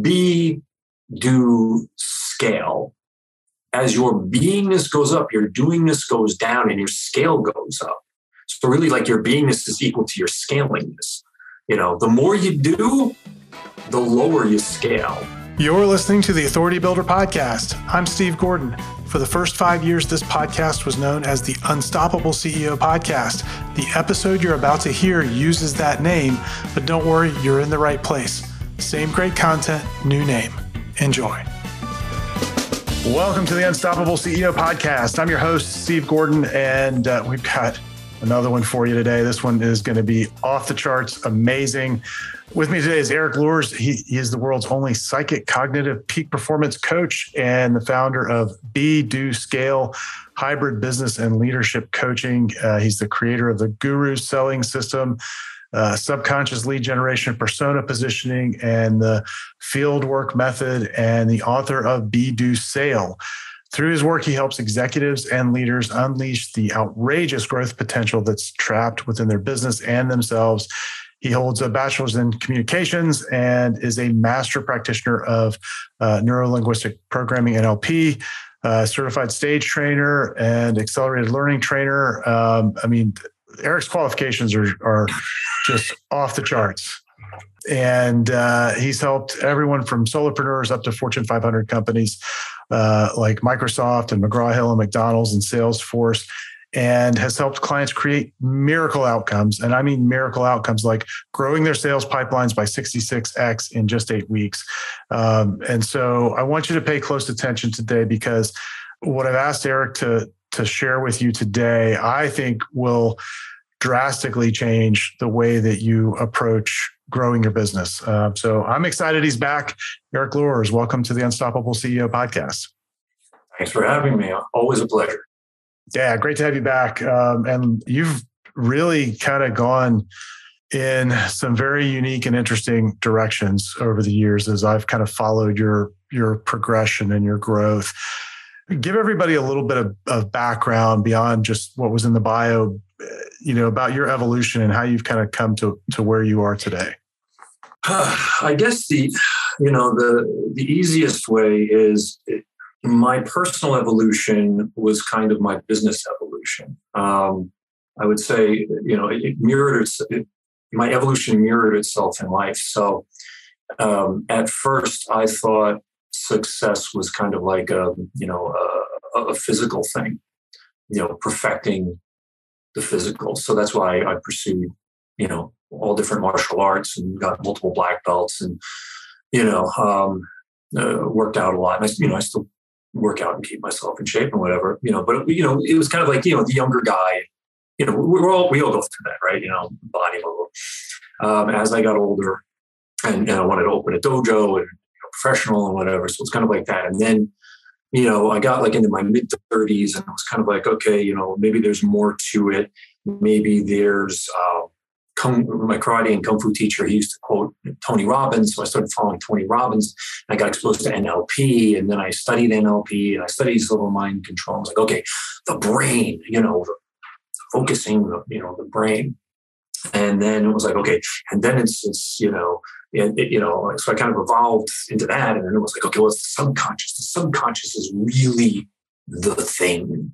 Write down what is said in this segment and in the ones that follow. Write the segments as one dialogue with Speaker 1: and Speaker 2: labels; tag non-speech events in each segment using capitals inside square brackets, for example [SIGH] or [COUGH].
Speaker 1: be, do, scale. As your beingness goes up, your doingness goes down and your scale goes up. So really like your beingness is equal to your scalingness. You know, the more you do, the lower you scale.
Speaker 2: You're listening to the Authority Builder Podcast. I'm Steve Gordon. For the first five years, this podcast was known as the Unstoppable CEO Podcast. The episode you're about to hear uses that name, but don't worry, you're in the right place. Same great content, new name. Enjoy. Welcome to the Unstoppable CEO Podcast. I'm your host, Steve Gordon, and uh, we've got another one for you today. This one is going to be off the charts, amazing. With me today is Erik Luhrs. He, he, is the world's only PsychiCognitive peak performance coach and the founder of Be Do Scale hybrid business and leadership coaching. Uh, he's the creator of the Guru Selling System, uh, subconscious lead generation, persona positioning, and the field work method, and the author of Be Do Scale. Through his work, he helps executives and leaders unleash the outrageous growth potential that's trapped within their business and themselves he holds a bachelor's in communications and is a master practitioner of uh, neurolinguistic programming NLP, uh, certified stage trainer, and accelerated learning trainer. Um, I mean, Erik's qualifications are, are just off the charts. And uh, he's helped everyone from solopreneurs up to Fortune 500 companies uh, like Microsoft and McGraw Hill and McDonald's and Salesforce and has helped clients create miracle outcomes. And I mean miracle outcomes like growing their sales pipelines by 66x in just eight weeks. Um, and so I want you to pay close attention today because what I've asked Eric to, to share with you today, I think will drastically change the way that you approach growing your business. Uh, so I'm excited he's back. Erik Luhrs, welcome to the Unstoppable CEO podcast.
Speaker 1: Thanks for having me. Always a pleasure.
Speaker 2: Yeah, great to have you back. Um, and you've really kind of gone in some very unique and interesting directions over the years as I've kind of followed your your progression and your growth. Give everybody a little bit of, of background beyond just what was in the bio, you know, about your evolution and how you've kind of come to to where you are today. [SIGHS]
Speaker 1: I guess the you know the the easiest way is my personal evolution was kind of my business evolution. Um, I would say, you know, it, it mirrored it, my evolution mirrored itself in life. So um, at first, I thought success was kind of like a, you know, a, a physical thing, you know, perfecting the physical. So that's why I pursued, you know, all different martial arts and got multiple black belts and, you know, um, uh, worked out a lot. And I, you know, I still work out and keep myself in shape and whatever, you know. But you know, it was kind of like you know the younger guy. You know, we're all we all go through that, right? You know, body level. Um, as I got older, and, and, I wanted to open a dojo and professional and whatever, so it's kind of like that. And then, you know, I got like into my mid thirties, and I was kind of like, okay, you know, maybe there's more to it. Maybe there's uh, kung, my karate and kung fu teacher, he used to quote Tony Robbins. So I started following Tony Robbins. I got exposed to NLP, and then I studied NLP and I studied little mind control. I was like, okay, the brain, you know, focusing, the, you know, the brain. And then it was like, okay, and then it's, it's you know, it, it, you know, so I kind of evolved into that, and then it was like, okay, well, it's the subconscious. The subconscious is really the thing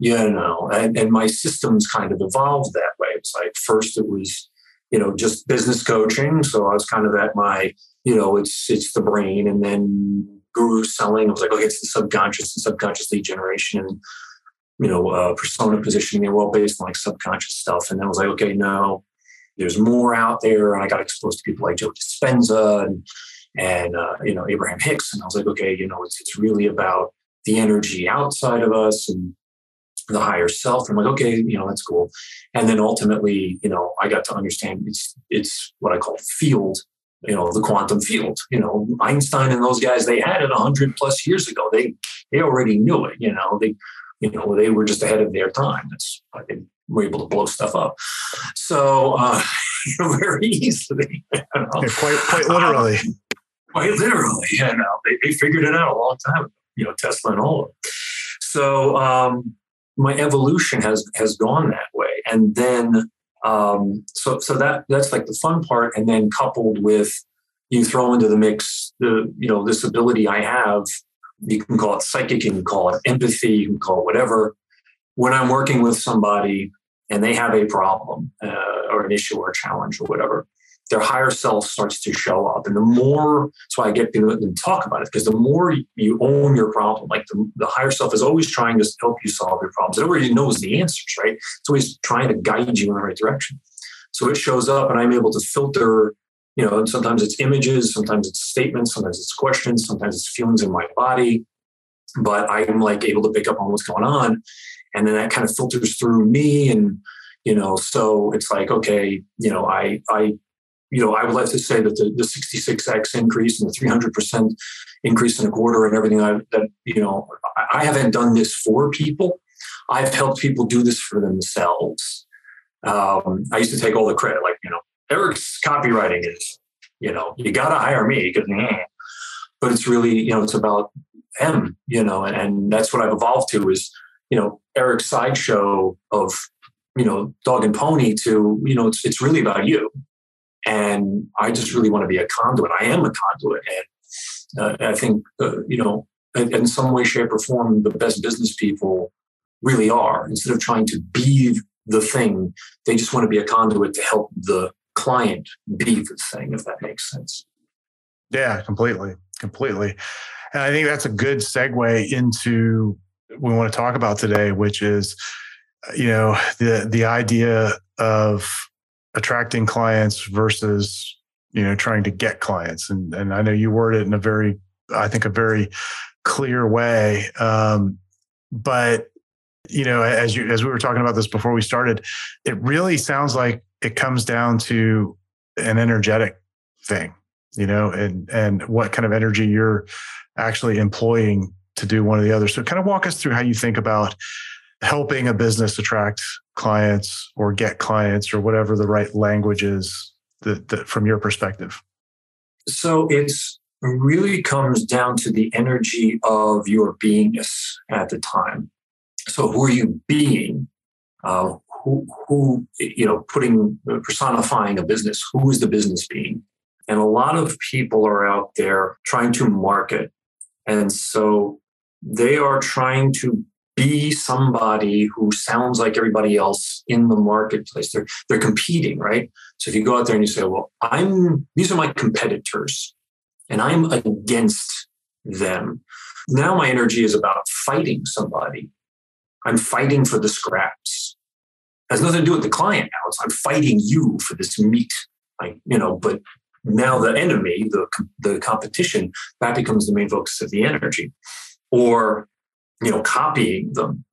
Speaker 1: you know, and, and my systems kind of evolved that way. It's like first it was, you know, just business coaching. So I was kind of at my, you know, it's it's the brain, and then guru selling. I was like, okay, it's the subconscious and subconscious lead generation and you know, uh, persona positioning. They were all based on like subconscious stuff. And then I was like, okay, no, there's more out there. And I got exposed to people like Joe Dispenza and and uh, you know Abraham Hicks, and I was like, okay, you know, it's it's really about the energy outside of us and the higher self. I'm like, okay, you know, that's cool. And then ultimately, you know, I got to understand it's it's what I call field, you know, the quantum field. You know, Einstein and those guys, they had it hundred plus years ago. They they already knew it. You know, they you know they were just ahead of their time. That's why they were able to blow stuff up. So uh, [LAUGHS] very easily, [LAUGHS] you know?
Speaker 2: yeah, quite quite literally. Um, [LAUGHS]
Speaker 1: quite literally, you know, they, they figured it out a long time ago. You know, Tesla and all of them. So um, my evolution has has gone that way and then um, so so that that's like the fun part and then coupled with you throw into the mix the you know this ability I have. You can call it psychic, you can call it empathy, you can call it whatever. When I'm working with somebody and they have a problem uh, or an issue or a challenge or whatever, their higher self starts to show up. And the more, that's why I get people to talk about it, because the more you own your problem, like the, the higher self is always trying to help you solve your problems. It already knows the answers, right? It's always trying to guide you in the right direction. So it shows up, and I'm able to filter. You know, and sometimes it's images, sometimes it's statements, sometimes it's questions, sometimes it's feelings in my body. But I'm like able to pick up on what's going on, and then that kind of filters through me, and you know, so it's like okay, you know, I I you know, I would like to say that the, the 66x increase and the 300% increase in a quarter and everything I, that, you know, I, I haven't done this for people. I've helped people do this for themselves. Um, I used to take all the credit, like, you know, Erik's copywriting is, you know, you got to hire me because, but it's really, you know, it's about them, you know, and, and that's what I've evolved to is, you know, Erik's sideshow of, you know, dog and pony to, you know, it's, it's really about you. And I just really want to be a conduit. I am a conduit. And uh, I think, uh, you know, in, in some way, shape, or form, the best business people really are. Instead of trying to be the thing, they just want to be a conduit to help the client be the thing, if that makes sense.
Speaker 2: Yeah, completely. Completely. And I think that's a good segue into we want to talk about today, which is, you know, the the idea of attracting clients versus you know trying to get clients. And and i know you word it in a very i think a very clear way um, but you know as you as we were talking about this before we started it really sounds like it comes down to an energetic thing you know and and what kind of energy you're actually employing to do one or the other so kind of walk us through how you think about helping a business attract clients or get clients or whatever the right language is that, that from your perspective?
Speaker 1: So it's really comes down to the energy of your beingness at the time. So who are you being? Uh, who, who, you know, putting personifying a business? Who is the business being? And a lot of people are out there trying to market, and so they are trying to be somebody who sounds like everybody else in the marketplace. They're they're competing, right? So if you go out there and you say, "Well, I'm these are my competitors, and I'm against them," now my energy is about fighting somebody. I'm fighting for the scraps. It has nothing to do with the client now. It's I'm fighting you for this meat. Like you know, but now the enemy, the the competition, that becomes the main focus of the energy. Or you know, copying them.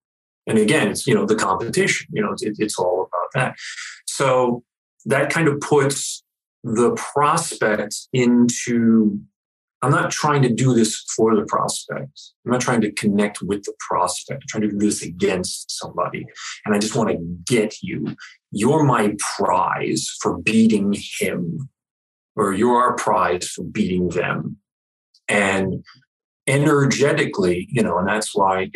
Speaker 1: And again, it's, you know, the competition, you know, it, it's all about that. So that kind of puts the prospect into, I'm not trying to do this for the prospect. I'm not trying to connect with the prospect. I'm trying to do this against somebody. And I just want to get you. You're my prize for beating him, or you're our prize for beating them. And energetically, you know, and that's why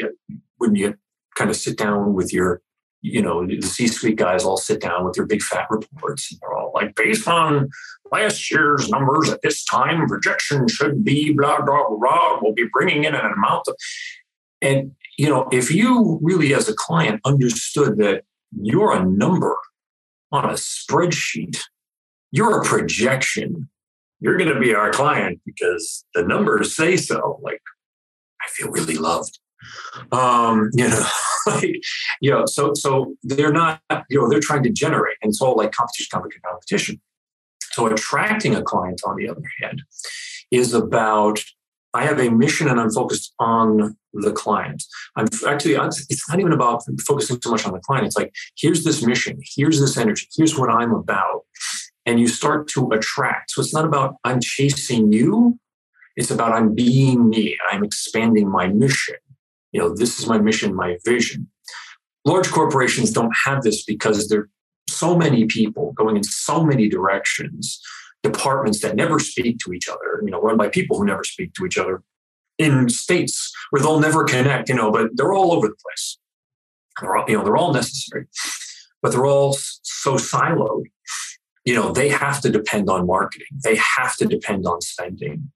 Speaker 1: when you kind of sit down with your, you know, the C-suite guys all sit down with their big fat reports, and they're all like, based on last year's numbers at this time, projection should be blah blah blah. We'll be bringing in an amount of, and you know, if you really, as a client, understood that you're a number on a spreadsheet, you're a projection you're going to be our client because the numbers say so. Like, I feel really loved. Um, [LAUGHS] you know, like, you know, so so they're not, you know, they're trying to generate, and it's all like competition, competition, competition. So attracting a client, on the other hand, is about I have a mission and I'm focused on the client. I'm actually, it's not even about focusing so much on the client. It's like, here's this mission, here's this energy, here's what I'm about and you start to attract. So it's not about I'm chasing you, it's about I'm being me. I'm expanding my mission. You know, this is my mission, my vision. Large corporations don't have this because there are so many people going in so many directions, departments that never speak to each other, you know, run by people who never speak to each other in states where they'll never connect, you know, but they're all over the place. They're all, you know, they're all necessary, but they're all so siloed you know, they have to depend on marketing. They have to depend on spending.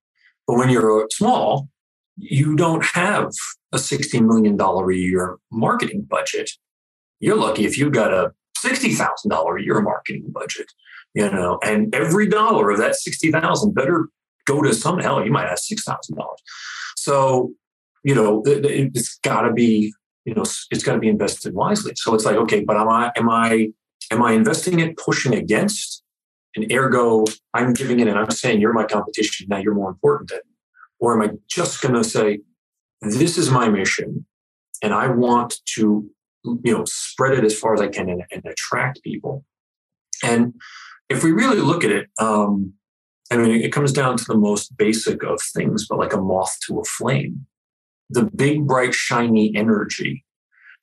Speaker 1: But when you're small, you don't have a $60 million a year marketing budget. You're lucky if you've got a $60,000 a year marketing budget, you know, and every dollar of that 60,000 better go to some hell. You might have $6,000. So, you know, it's got to be, you know, it's got to be invested wisely. So it's like, okay, but am I, am I, am I investing it pushing against? And ergo, I'm giving it and I'm saying you're my competition. Now you're more important than, or am I just going to say, this is my mission and I want to you know spread it as far as I can and, and attract people. And if we really look at it, um, I mean, it comes down to the most basic of things, but like a moth to a flame, the big, bright, shiny energy.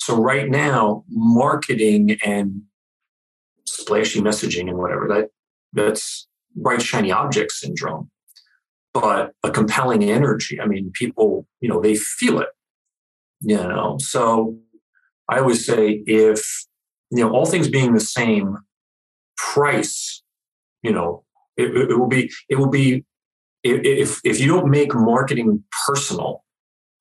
Speaker 1: So right now, marketing and splashy messaging and whatever that that's bright, shiny object syndrome. But a compelling energy. I mean, people, you know, they feel it. You know, so I always say if, you know, all things being the same, price, you know, it, it will be, it will be, if, if you don't make marketing personal,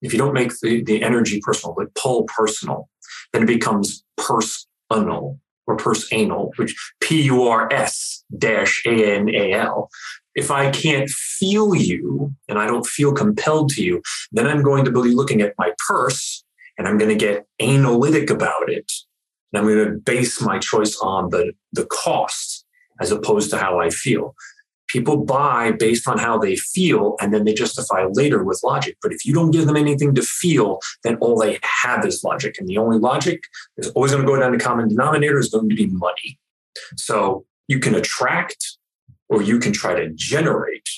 Speaker 1: if you don't make the, the energy personal, the pull personal, then it becomes personal or anal, which P U R S dash A N A L. If I can't feel you and I don't feel compelled to you, then I'm going to be looking at my purse and I'm going to get analytic about it. And I'm going to base my choice on the, the cost as opposed to how I feel. People buy based on how they feel and then they justify later with logic. But if you don't give them anything to feel, then all they have is logic. And the only logic is always going to go down to common denominator is going to be money. So you can attract or you can try to generate,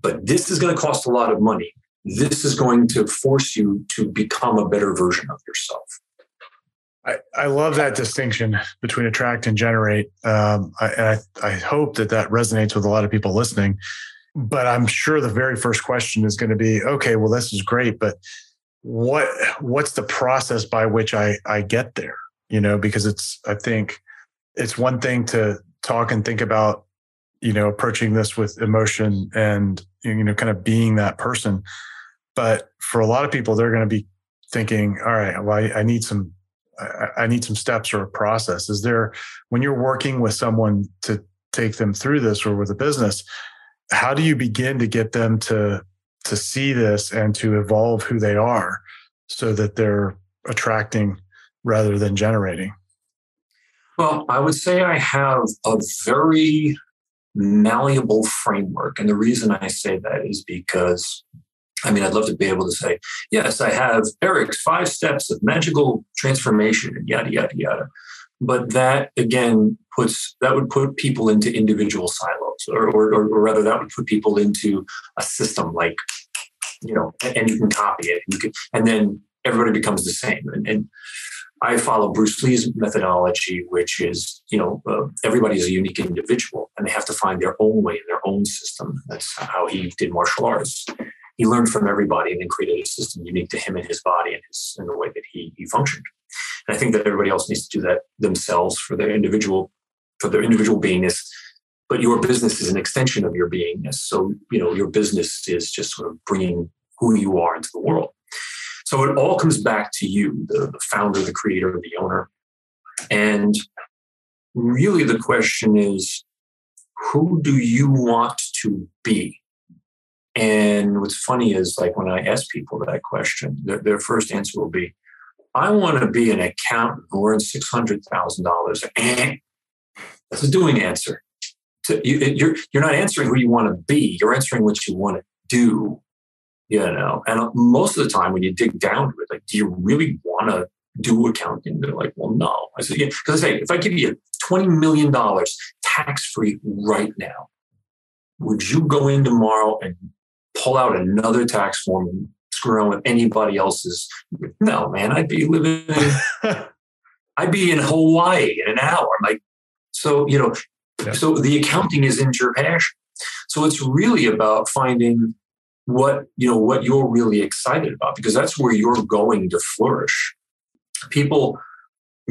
Speaker 1: but this is going to cost a lot of money this is going to force you to become a better version of yourself.
Speaker 2: I, I love that distinction between attract and generate. Um, I, I, I hope that that resonates with a lot of people listening. But I'm sure the very first question is going to be, okay, well, this is great, but what what's the process by which I I get there? You know, because it's I think it's one thing to talk and think about, you know, approaching this with emotion and you know, kind of being that person. But for a lot of people, they're going to be thinking, all right, well, I, I need some, I, I need some steps or a process. Is there, when you're working with someone to take them through this or with a business, how do you begin to get them to, to see this and to evolve who they are so that they're attracting rather than generating?
Speaker 1: Well, I would say I have a very malleable framework. And the reason I say that is because I mean, I'd love to be able to say, yes, I have Erik's five steps of magical transformation and yada, yada, yada. But that again puts that would put people into individual silos, or, or, or rather, that would put people into a system like, you know, and, you can copy it, and you can, and then everybody becomes the same. And, and I follow Bruce Lee's methodology, which is, you know, uh, everybody is a unique individual and they have to find their own way in their own system. That's how he did martial arts he learned from everybody and then created a system unique to him and his body and his and the way that he he functioned. And I think that everybody else needs to do that themselves for their individual for their individual beingness. But your business is an extension of your beingness. So you know your business is just sort of bringing who you are into the world. So it all comes back to you, the, the founder, the creator, the owner. And really the question is, who do you want to be? And what's funny is like when I ask people that question, their, their first answer will be, I want to be an accountant who earns $600,000. That's a doing answer. You're, you're not answering who you want to be. You're answering what you want to do, you know? And uh, most of the time when you dig down to it, like, do you really want to do accounting? They're like, well, no. I said, yeah, because I say, if I give you $20 million tax free right now, would you go in tomorrow and pull out another tax form and screw around with anybody else's. No, man, I'd be living in, [LAUGHS] I'd be in Hawaii in an hour. Like, so, you know, yeah. so the accounting is in your passion. So it's really about finding what, you know, what you're really excited about, because that's where you're going to flourish. People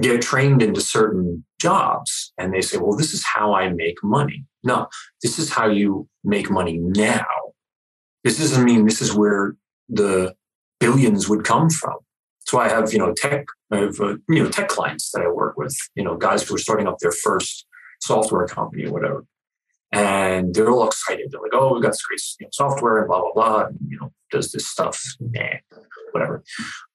Speaker 1: get trained into certain jobs and they say, well, this is how I make money. No, this is how you make money now. This doesn't mean this is where the billions would come from. So I have, you know, tech, I have, uh, you know, tech clients that I work with, you know, guys who are starting up their first software company or whatever. And they're all excited. They're like, oh, we've got this great you know, software and blah, blah, blah. And, you know, does this stuff, nah, whatever.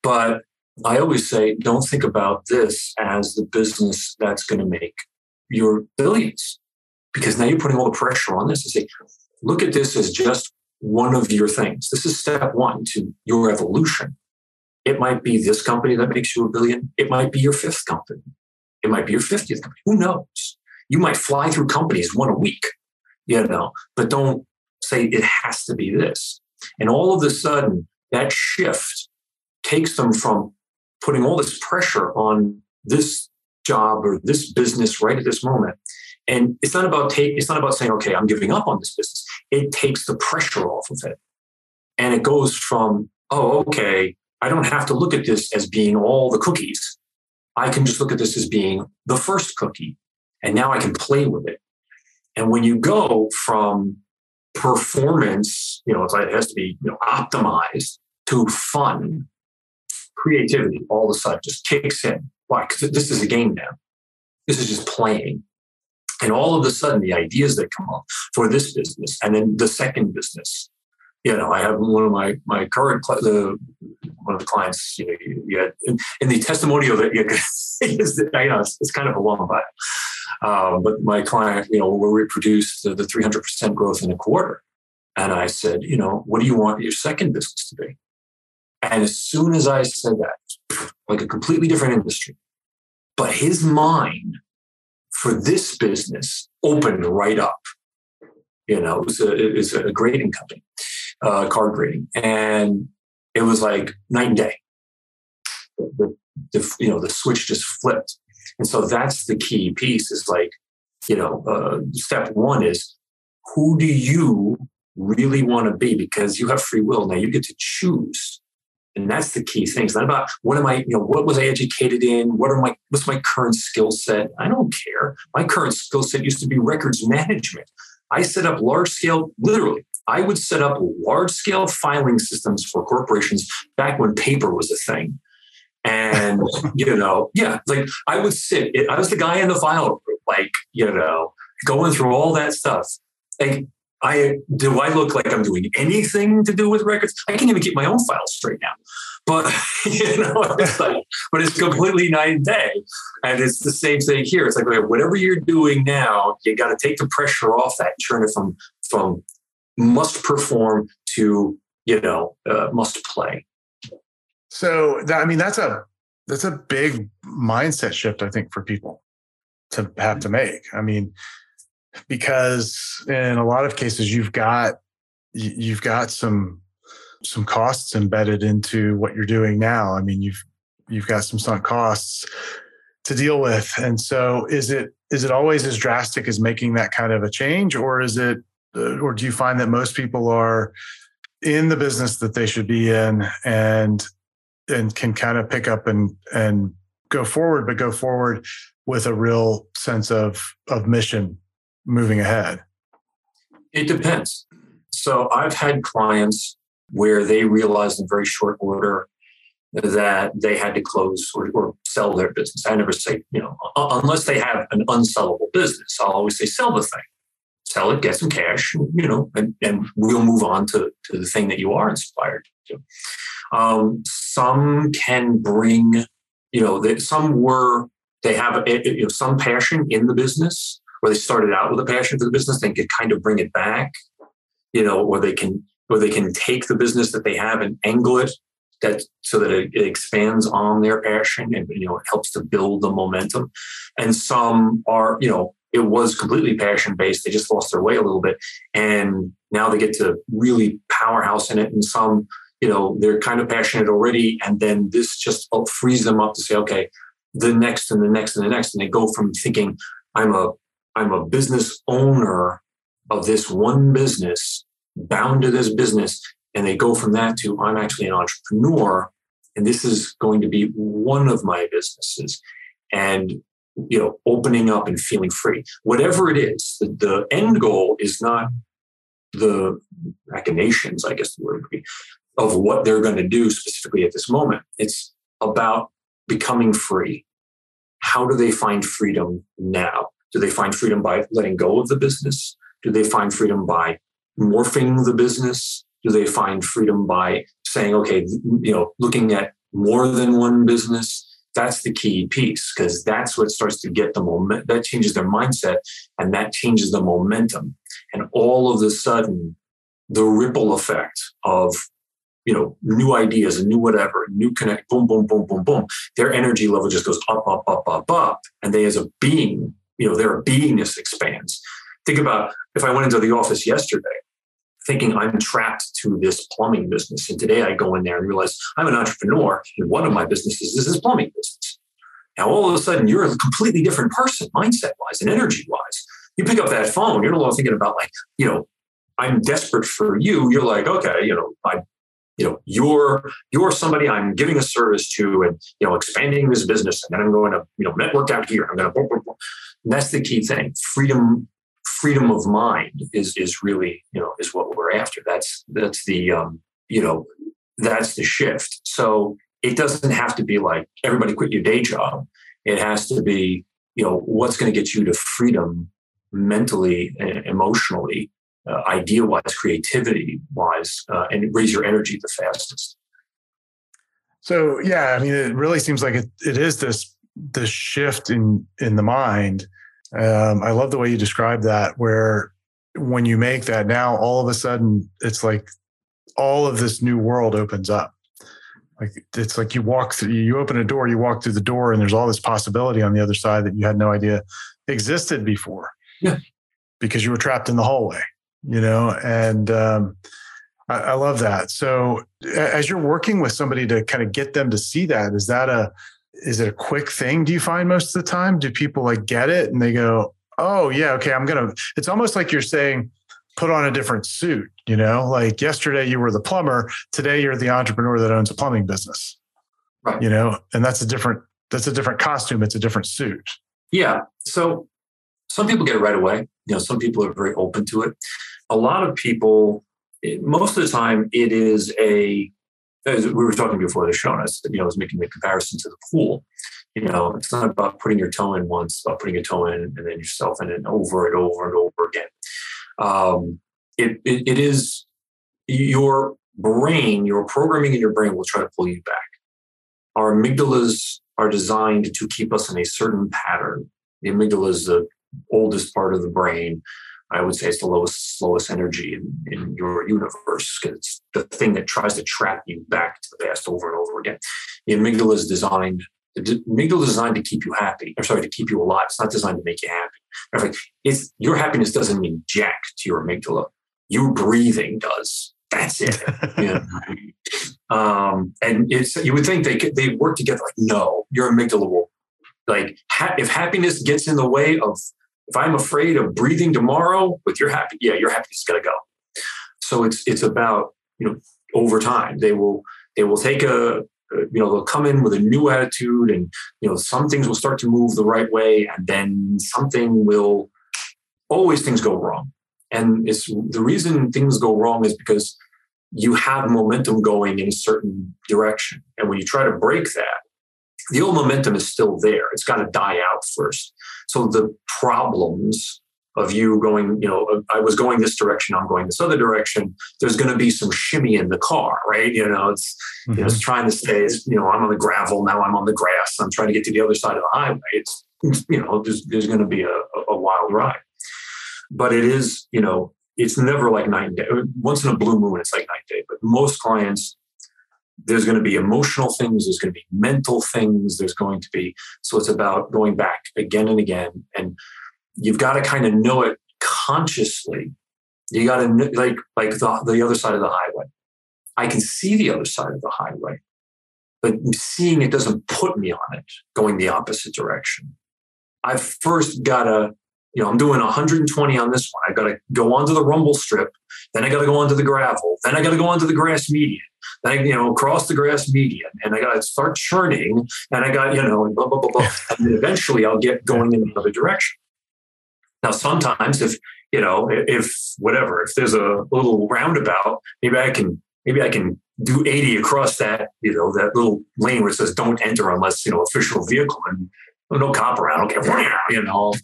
Speaker 1: But I always say, don't think about this as the business that's going to make your billions, because now you're putting all the pressure on this to say, look at this as just one of your things. This is step one to your evolution. It might be this company that makes you a billion. It might be your fifth company. It might be your 50th company. Who knows? You might fly through companies one a week, you know, but don't say it has to be this. And all of a sudden, that shift takes them from putting all this pressure on this job or this business right at this moment. And it's not about take, it's not about saying, okay, I'm giving up on this business. It takes the pressure off of it. And it goes from, oh, okay, I don't have to look at this as being all the cookies. I can just look at this as being the first cookie. And now I can play with it. And when you go from performance, you know, it has to be you know, optimized to fun, creativity all of a sudden just kicks in. Why? Because this is a game now. This is just playing. And all of a sudden, the ideas that come up for this business and then the second business. You know, I have one of my my current the one of the clients. You know, you, you had in, in, the testimonial that you, [LAUGHS] you know, it's, it's, kind of a long bio. Um, but my client, you know, where we produced the 300% growth in a quarter. And I said, you know, what do you want your second business to be? And as soon as I said that, like a completely different industry, but his mind for this business opened right up. You know, it was a, it was a grading company, uh, card grading, and it was like night and day. The, the, you know, the switch just flipped. And so that's the key piece is like, you know, uh, step one is who do you really want to be? Because you have free will. Now you get to choose and that's the key thing. It's not about what am I, you know, what was I educated in? What are my, what's my current skill set? I don't care. My current skill set used to be records management. I set up large scale, literally, I would set up large scale filing systems for corporations back when paper was a thing. And, [LAUGHS] you know, yeah, like I would sit, I was the guy in the file room, like, you know, going through all that stuff. Like I do I look like I'm doing anything to do with records? I can't even keep my own files straight now. But [LAUGHS] you know, it's like, but it's completely night and day. And it's the same thing here. It's like whatever you're doing now, you got to take the pressure off that, turn it from from must perform to you know uh, must play.
Speaker 2: So that, I mean, that's a that's a big mindset shift, I think, for people to have to make. I mean, because in a lot of cases you've got you've got some some costs embedded into what you're doing now. I mean, you've you've got some sunk costs to deal with. And so is it is it always as drastic as making that kind of a change or is it uh, or do you find that most people are in the business that they should be in and and can kind of pick up and and go forward but go forward with a real sense of of mission moving ahead?
Speaker 1: It depends. So I've had clients where they realized in very short order that they had to close or, or, sell their business. I never say, you know, unless they have an unsellable business, I'll always say, sell the thing, sell it, get some cash, you know, and, and we'll move on to, to the thing that you are inspired to. Um, some can bring, you know, some were, they have you know, some passion in the business where they started out with a passion for the business, they can kind of bring it back, you know, or they can or they can take the business that they have and angle it that so that it, it expands on their passion and you know it helps to build the momentum. And some are, you know, it was completely passion based. They just lost their way a little bit, and now they get to really powerhouse in it. And some, you know, they're kind of passionate already, and then this just frees them up to say, okay, the next and the next and the next, and they go from thinking I'm a I'm a business owner of this one business, bound to this business. And they go from that to I'm actually an entrepreneur, and this is going to be one of my businesses. And you know, opening up and feeling free. Whatever it is, the, the end goal is not the machinations, I guess the word would be, of what they're going to do specifically at this moment. It's about becoming free. How do they find freedom now? Do they find freedom by letting go of the business? Do they find freedom by morphing the business? Do they find freedom by saying, okay, you know, looking at more than one business? That's the key piece because that's what starts to get the moment. That changes their mindset and that changes the momentum. And all of a sudden, the ripple effect of you know new ideas and new whatever new connect boom boom boom boom boom their energy level just goes up up up up up and they as a being you know their beingness expands think about if i went into the office yesterday thinking i'm trapped to this plumbing business. And today i go in there and realize i'm an entrepreneur and one of my businesses is this plumbing business. Now all of a sudden you're a completely different person mindset wise and energy wise you pick up that phone you're no longer thinking about like you know i'm desperate for you. You're like okay you know i you know you're you're somebody i'm giving a service to and you know expanding this business. And then i'm going to you know network out here. I'm going to that's the key thing. Freedom freedom of mind is is really you know is what we're after that's that's the um you know that's the shift so it doesn't have to be like everybody quit your day job it has to be you know what's going to get you to freedom mentally emotionally uh, idea wise, creativity wise, uh, and raise your energy the fastest.
Speaker 2: So yeah, I mean, it really seems like it, it is this this shift in in the mind. Um, I love the way you describe that, where when you make that now, all of a sudden, it's like all of this new world opens up. Like it's like you walk through, you open a door, you walk through the door, and there's all this possibility on the other side that you had no idea existed before.
Speaker 1: Yeah.
Speaker 2: Because you were trapped in the hallway you know, and um, I, I love that. So as you're working with somebody to kind of get them to see that, is that a is it a quick thing? Do you find most of the time? Do people like get it and they go, "Oh yeah, okay, I'm gonna." It's almost like you're saying, "Put on a different suit." You know, like yesterday you were the plumber, today you're the entrepreneur that owns a plumbing business.
Speaker 1: Right.
Speaker 2: You know, and that's a different that's a different costume. It's a different suit.
Speaker 1: Yeah. So some people get it right away. You know, some people are very open to it a lot of people, most of the time, it is a, as we were talking before the show, and I you know, I was making the comparison to the pool. You know, it's not about putting your toe in once, about putting your toe in and then yourself in and over and over and over again. Um, it, it, it is your brain, your programming in your brain will try to pull you back. Our amygdalas are designed to keep us in a certain pattern. The amygdala is the oldest part of the brain. I would say it's the lowest, slowest energy in, in your universe because it's the thing that tries to trap you back to the past over and over again. The amygdala is designed. The amygdala is designed to keep you happy. I'm sorry, to keep you alive. It's not designed to make you happy. In fact, it's, your happiness doesn't mean jack to your amygdala. Your breathing does. That's it. [LAUGHS] um, and it's you would think they they work together. Like no, your amygdala will like ha- if happiness gets in the way of if I'm afraid of breathing tomorrow, with your happy, yeah, your happiness is going to go. So it's it's about you know over time they will they will take a, you know they'll come in with a new attitude and you know some things will start to move the right way and then something will always things go wrong and it's the reason things go wrong is because you have momentum going in a certain direction and when you try to break that the old momentum is still there it's got to die out first so the problems of you going, you know, I was going this direction, I'm going this other direction. There's going to be some shimmy in the car, right? You know, it's mm-hmm. you know, it's mm-hmm. trying to stay. You know, I'm on the gravel now. I'm on the grass. I'm trying to get to the other side of the highway. It's you know, there's there's going to be a, a wild ride, but it is you know, it's never like night and day. Once in a blue moon, it's like night and day. But most clients there's going to be emotional things there's going to be mental things there's going to be so it's about going back again and again and you've got to kind of know it consciously you got to like like the, the other side of the highway i can see the other side of the highway but seeing it doesn't put me on it going the opposite direction i've first got to you know, I'm doing 120 on this one. I got to go onto the rumble strip. Then I got to go onto the gravel. Then I got to go onto the grass median. I, you know, cross the grass median and I got to start churning and I got, you know, blah, blah, blah, blah. and then eventually I'll get going in another direction. Now, sometimes if, you know, if whatever, if there's a little roundabout, maybe I can, maybe I can do 80 across that, you know, that little lane where it says don't enter unless, you know, official vehicle and oh, no cop around. Okay, [LAUGHS] you know, I'll,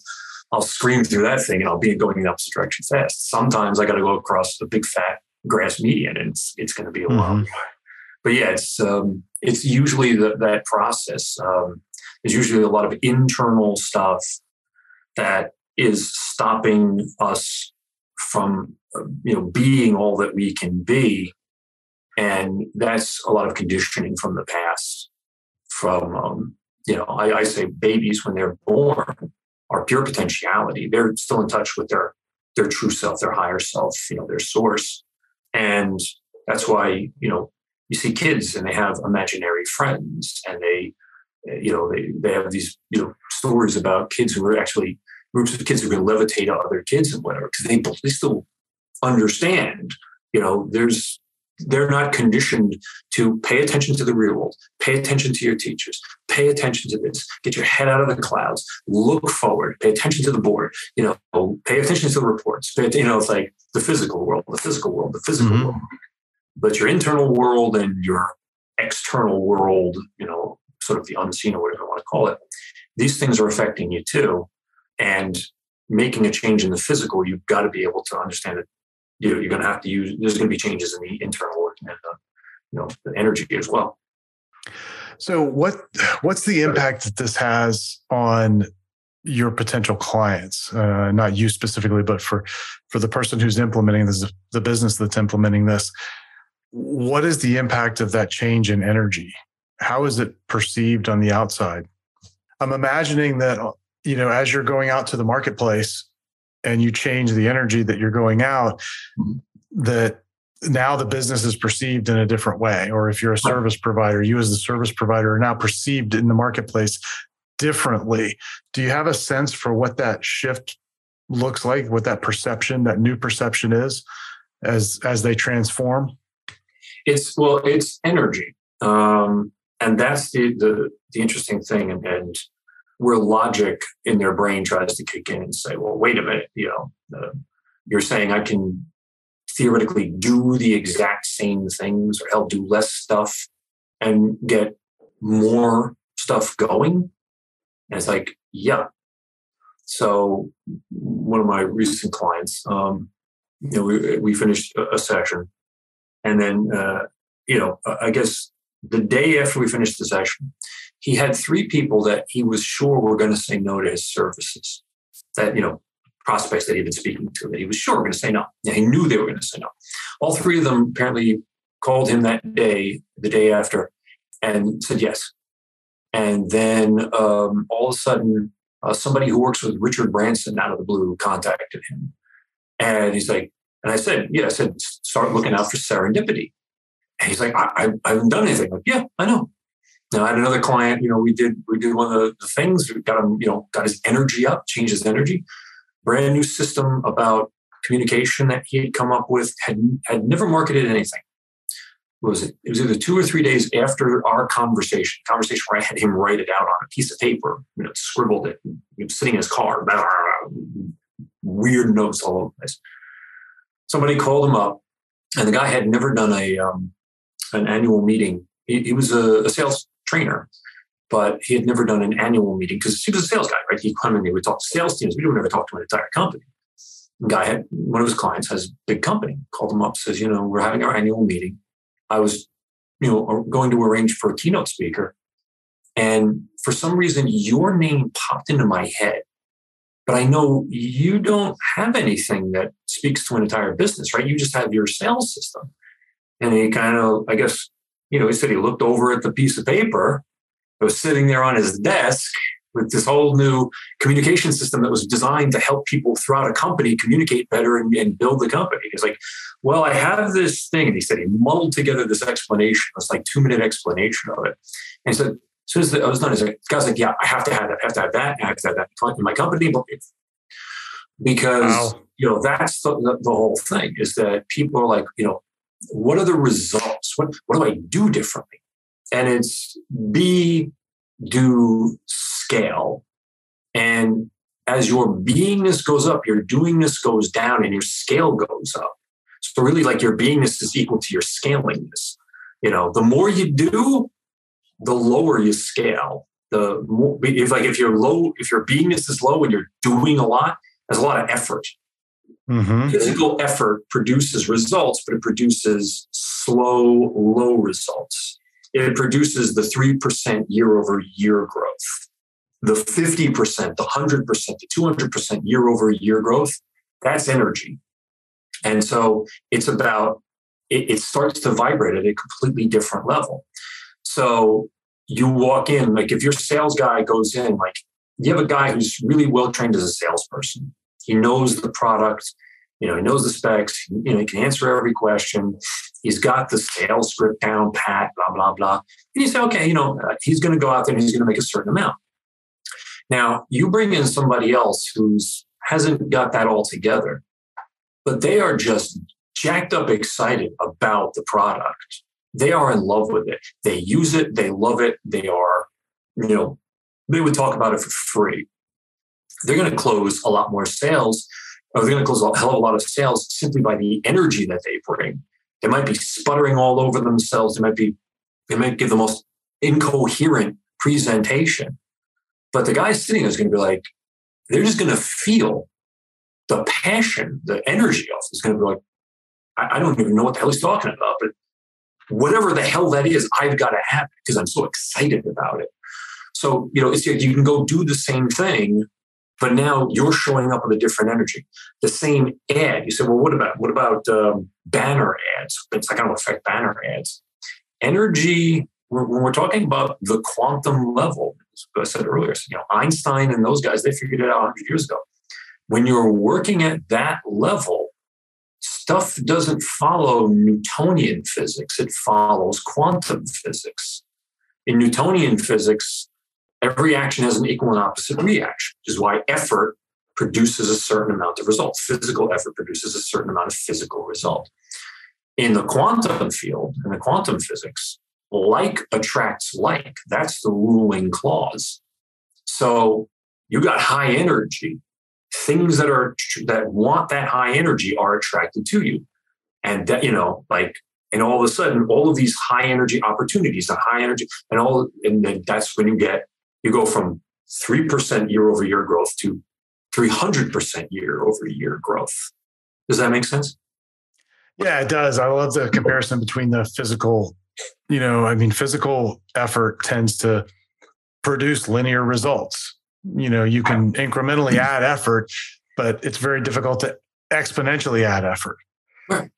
Speaker 1: I'll scream through that thing and I'll be going in the opposite direction fast. Sometimes I got to go across the big fat grass median and it's, it's going to be a while. Mm-hmm. But yeah, it's, um, it's usually the, that process. Um, there's usually a lot of internal stuff that is stopping us from, uh, you know, being all that we can be and that's a lot of conditioning from the past. From um, you know, I, I say babies when they're born are pure potentiality. They're still in touch with their their true self, their higher self, you know, their source, and that's why you know you see kids and they have imaginary friends and they you know they, they have these you know stories about kids who are actually groups of kids who can levitate other kids and whatever because they, they still understand you know there's they're not conditioned to pay attention to the real world, pay attention to your teachers, pay attention to this, get your head out of the clouds, look forward, pay attention to the board, you know, pay attention to the reports. Pay, you know, it's like the physical world, the physical world, the physical mm-hmm. world. But your internal world and your external world, you know, sort of the unseen or whatever you want to call it, these things are affecting you too. And making a change in the physical, you've got to be able to understand it know, you're going to have to use. There's going to be changes in the internal work and the, you know the energy as well.
Speaker 2: So what what's the impact that this has on your potential clients? Uh, not you specifically, but for for the person who's implementing this, the business that's implementing this. What is the impact of that change in energy? How is it perceived on the outside? I'm imagining that you know as you're going out to the marketplace and you change the energy that you're going out, mm-hmm. that now the business is perceived in a different way. Or if you're a service provider, you as the service provider are now perceived in the marketplace differently. Do you have a sense for what that shift looks like, what that perception, that new perception is as as they transform?
Speaker 1: It's well, it's energy. Um, and that's the, the the interesting thing and, and where logic in their brain tries to kick in and say, well, wait a minute, you know, uh, you're saying I can theoretically do the exact same things or help do less stuff and get more stuff going? And it's like, yeah. So one of my recent clients, um, you know, we, we finished a, session and then, uh, you know, I guess the day after we finished the session, he had three people that he was sure were going to say no to his services. That, you know, prospects that he'd been speaking to, that he was sure were going to say no. And he knew they were going to say no. All three of them apparently called him that day, the day after, and said yes. And then um, all of a sudden, uh, somebody who works with Richard Branson out of the blue contacted him. And he's like, and I said, yeah, I said, start looking out for serendipity. And he's like, I, I, I haven't done anything. Like, yeah, I know. Now I had another client, you know, we did we did one of the, things, we got him, you know, got his energy up, changed his energy. Brand new system about communication that he had come up with, had had never marketed anything. What was it? It was either two or three days after our conversation, conversation where I had him write it out on a piece of paper, you know, scribbled it, he was sitting in his car, blah, blah, blah, weird notes all over the place. Somebody called him up, and the guy had never done a um, an annual meeting. He, he was a, a sales trainer, but he had never done an annual meeting because he was a sales guy, right? He'd come and he would talk to sales teams. We would never talk to an entire company. The guy had one of his clients has a big company, called him up, says, you know, we're having our annual meeting. I was, you know, going to arrange for a keynote speaker. And for some reason, your name popped into my head. But I know you don't have anything that speaks to an entire business, right? You just have your sales system. And he kind of, I guess, you know, he said he looked over at the piece of paper that was sitting there on his desk with this whole new communication system that was designed to help people throughout a company communicate better and, and build the company. He's like, well, I have this thing. And he said he muddled together this explanation. Was like two minute explanation of it. And he said, as soon as I was done, he's like, guy's like, yeah, I have to have that. I have to have that. I have to have that in my company. Because, wow. you know, that's the, the, the whole thing is that people are like, you know, what are the results? What, what do I do differently? And it's B, do scale. And as your beingness goes up, your doingness goes down and your scale goes up. So really like your beingness is equal to your scalingness. You know, the more you do, the lower you scale. The more if like if you're low, if your beingness is low and you're doing a lot, there's a lot of effort. Mm-hmm. Physical effort produces results, but it produces slow, low results. It produces the 3% year over year growth. The 50%, the 100%, the 200% year over year growth, that's energy. And so it's about, it, it starts to vibrate at a completely different level. So you walk in, like if your sales guy goes in, like you have a guy who's really well trained as a salesperson. He knows the product, you know, he knows the specs, you know, he can answer every question. He's got the sales script down pat, blah, blah, blah. And you say, okay, you know, uh, he's going to go out there and he's going to make a certain amount. Now, you bring in somebody else who's hasn't got that all together, but they are just jacked up excited about the product. They are in love with it. They use it, they love it, they are, you know, they would talk about it for free. They're going to close a lot more sales, or they're going to close a hell of a lot of sales simply by the energy that they bring. They might be sputtering all over themselves. They might be, they might give the most incoherent presentation. But the guy sitting there is going to be like, they're just going to feel the passion, the energy of it is going to be like, I, I don't even know what the hell he's talking about, but whatever the hell that is, I've got to have it because I'm so excited about it. So, you know, it's you can go do the same thing, but now you're showing up with a different energy. The same ad. You say, well, what about what about um, banner ads? It's not going to affect banner ads. Energy. When we're talking about the quantum level, as I said earlier, you know, Einstein and those guys, they figured it out 100 years ago. When you're working at that level, stuff doesn't follow Newtonian physics, it follows quantum physics. In Newtonian physics, every action has an equal and opposite reaction, which is why effort produces a certain amount of result. Physical effort produces a certain amount of physical result. In the quantum field, in the quantum physics, like attracts like. That's the ruling clause. So you got high energy. Things that are that want that high energy are attracted to you. And that, you know, like and all of a sudden all of these high energy opportunities and high energy and all and that's when you get you go from 3% year over year growth to 300% year over year growth. Does that make sense?
Speaker 2: Yeah, it does. I love the comparison between the physical, you know, I mean, physical effort tends to produce linear results. You know, you can incrementally hmm. add effort, but it's very difficult to exponentially add effort. Right.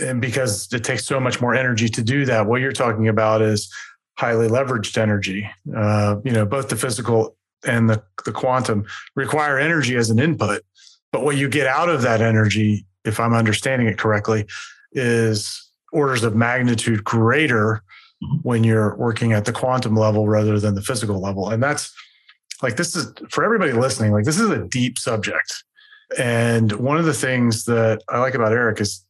Speaker 2: And because it takes so much more energy to do that, what you're talking about is highly leveraged energy. Uh, you know, both the physical and the, the quantum require energy as an input. But what you get out of that energy, if I'm understanding it correctly, is orders of magnitude greater when you're working at the quantum level rather than the physical level. And that's like, this is for everybody listening, like, this is a deep subject. And one of the things that I like about Erik is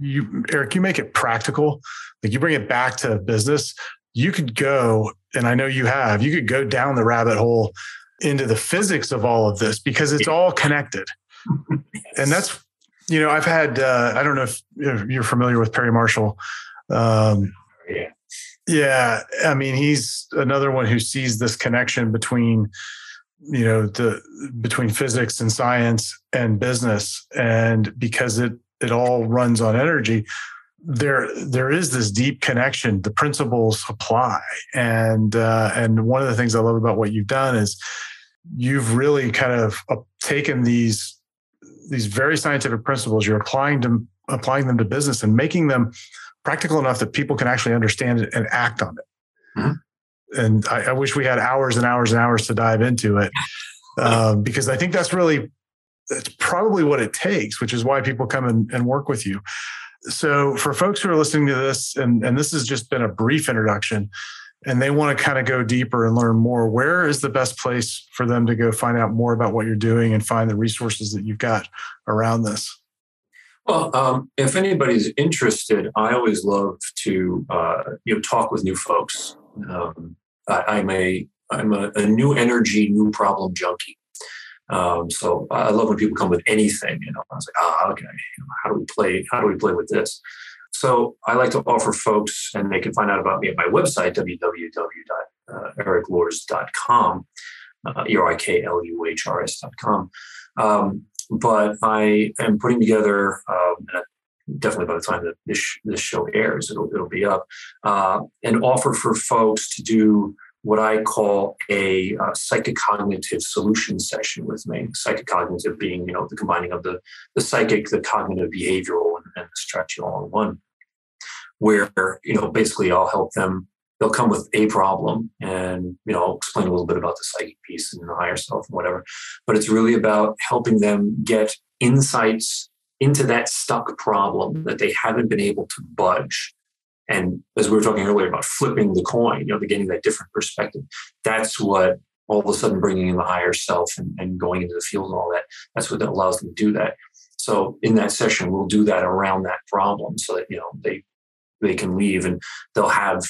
Speaker 2: you, Erik, you make it practical. Like you bring it back to business you could go, and I know you have, you could go down the rabbit hole into the physics of all of this because it's all connected. [LAUGHS] and that's, you know, I've had, uh, I don't know if you're familiar with Perry Marshall. Um, yeah. Yeah. I mean, he's another one who sees this connection between, you know, the between physics and science and business. And because it, it all runs on energy, there there is this deep connection. The principles apply. And uh, and one of the things i love about what you've done is you've really kind of taken these these very scientific principles you're applying them applying them to business and making them practical enough that people can actually understand it and act on it. Mm-hmm. and I, I, wish we had hours and hours and hours to dive into it [LAUGHS] um, because i think that's really that's probably what it takes which is why people come and, and work with you so for folks who are listening to this, and, and this has just been a brief introduction, and they want to kind of go deeper and learn more, where is the best place for them to go find out more about what you're doing and find the resources that you've got around this?
Speaker 1: Well, um, if anybody's interested, I always love to uh, you know talk with new folks. Um, I, am a I'm a, a, new energy, new problem junkie. Um, so I love when people come with anything. You know, I was like, ah, okay, how do we play? How do we play with this? So I like to offer folks, and they can find out about me at my website, www.erikluhrs.com, uh, E-R-I-K-L-U-H-R-S.com. Um, but I am putting together, um, definitely by the time that this, this show airs, it'll, it'll be up, uh, an offer for folks to do what I call a uh, PsychiCognitive solution session with me. PsychiCognitive being, you know, the combining of the, the psychic, the cognitive behavioral, and, and the stretch all in one, where, you know, basically I'll help them they'll come with a problem and you know I'll explain a little bit about the psychic piece and the higher self and whatever but it's really about helping them get insights into that stuck problem that they haven't been able to budge and as we were talking earlier about flipping the coin you know getting that different perspective that's what all of a sudden bringing in the higher self and, and going into the field and all that that's what allows them to do that. So in that session we'll do that around that problem so that you know they they can leave and they'll have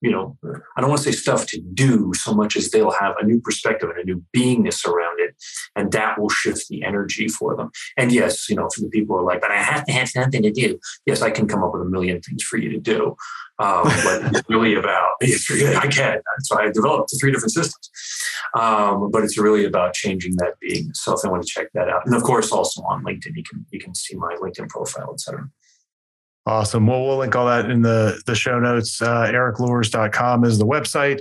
Speaker 1: you know, I don't want to say stuff to do so much as they'll have a new perspective and a new beingness around it. And that will shift the energy for them. And yes, you know, for the people who are like, but I have to have something to do. Yes, I can come up with a million things for you to do. Um, but it's really [LAUGHS] about, it's really, I can. That's why I developed three different systems. Um, but it's really about changing that being. So if I want to check that out. And of course, also on LinkedIn, you can, you can see my LinkedIn profile, et cetera.
Speaker 2: Awesome. Well, we'll link all that in the, the show notes. Uh, erikluhrs.com is the website.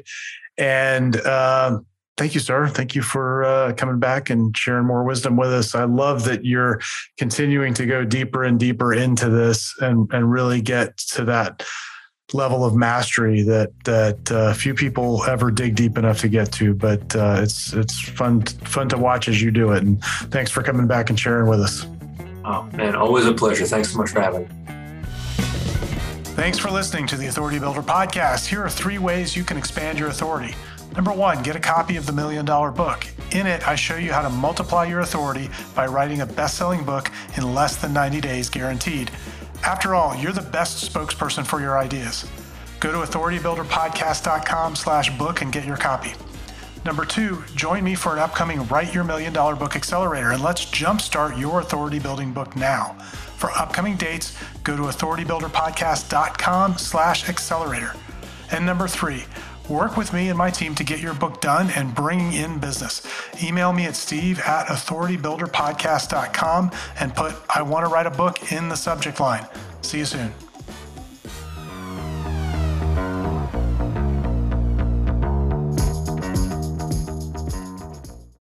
Speaker 2: And uh, thank you, sir. Thank you for uh, coming back and sharing more wisdom with us. I love that you're continuing to go deeper and deeper into this and, and really get to that level of mastery that that uh, few people ever dig deep enough to get to. But uh, it's it's fun fun to watch as you do it. And thanks for coming back and sharing with us.
Speaker 1: Oh man, always a pleasure. Thanks so much for having me.
Speaker 2: Thanks for listening to the Authority Builder podcast. Here are three ways you can expand your authority. Number one, get a copy of the Million Dollar Book. In it, I show you how to multiply your authority by writing a best selling book in less than 90 days guaranteed. After all, you're the best spokesperson for your ideas. Go to authoritybuilderpodcast.com slash book and get your copy. Number two, join me for an upcoming Write Your Million Dollar Book Accelerator and let's jumpstart your authority building book now. For upcoming dates, go to authoritybuilderpodcast.com slash accelerator. And number three, work with me and my team to get your book done and bringing in business. Email me at steve at authoritybuilderpodcast.com and put I want to write a book in the subject line. See you soon.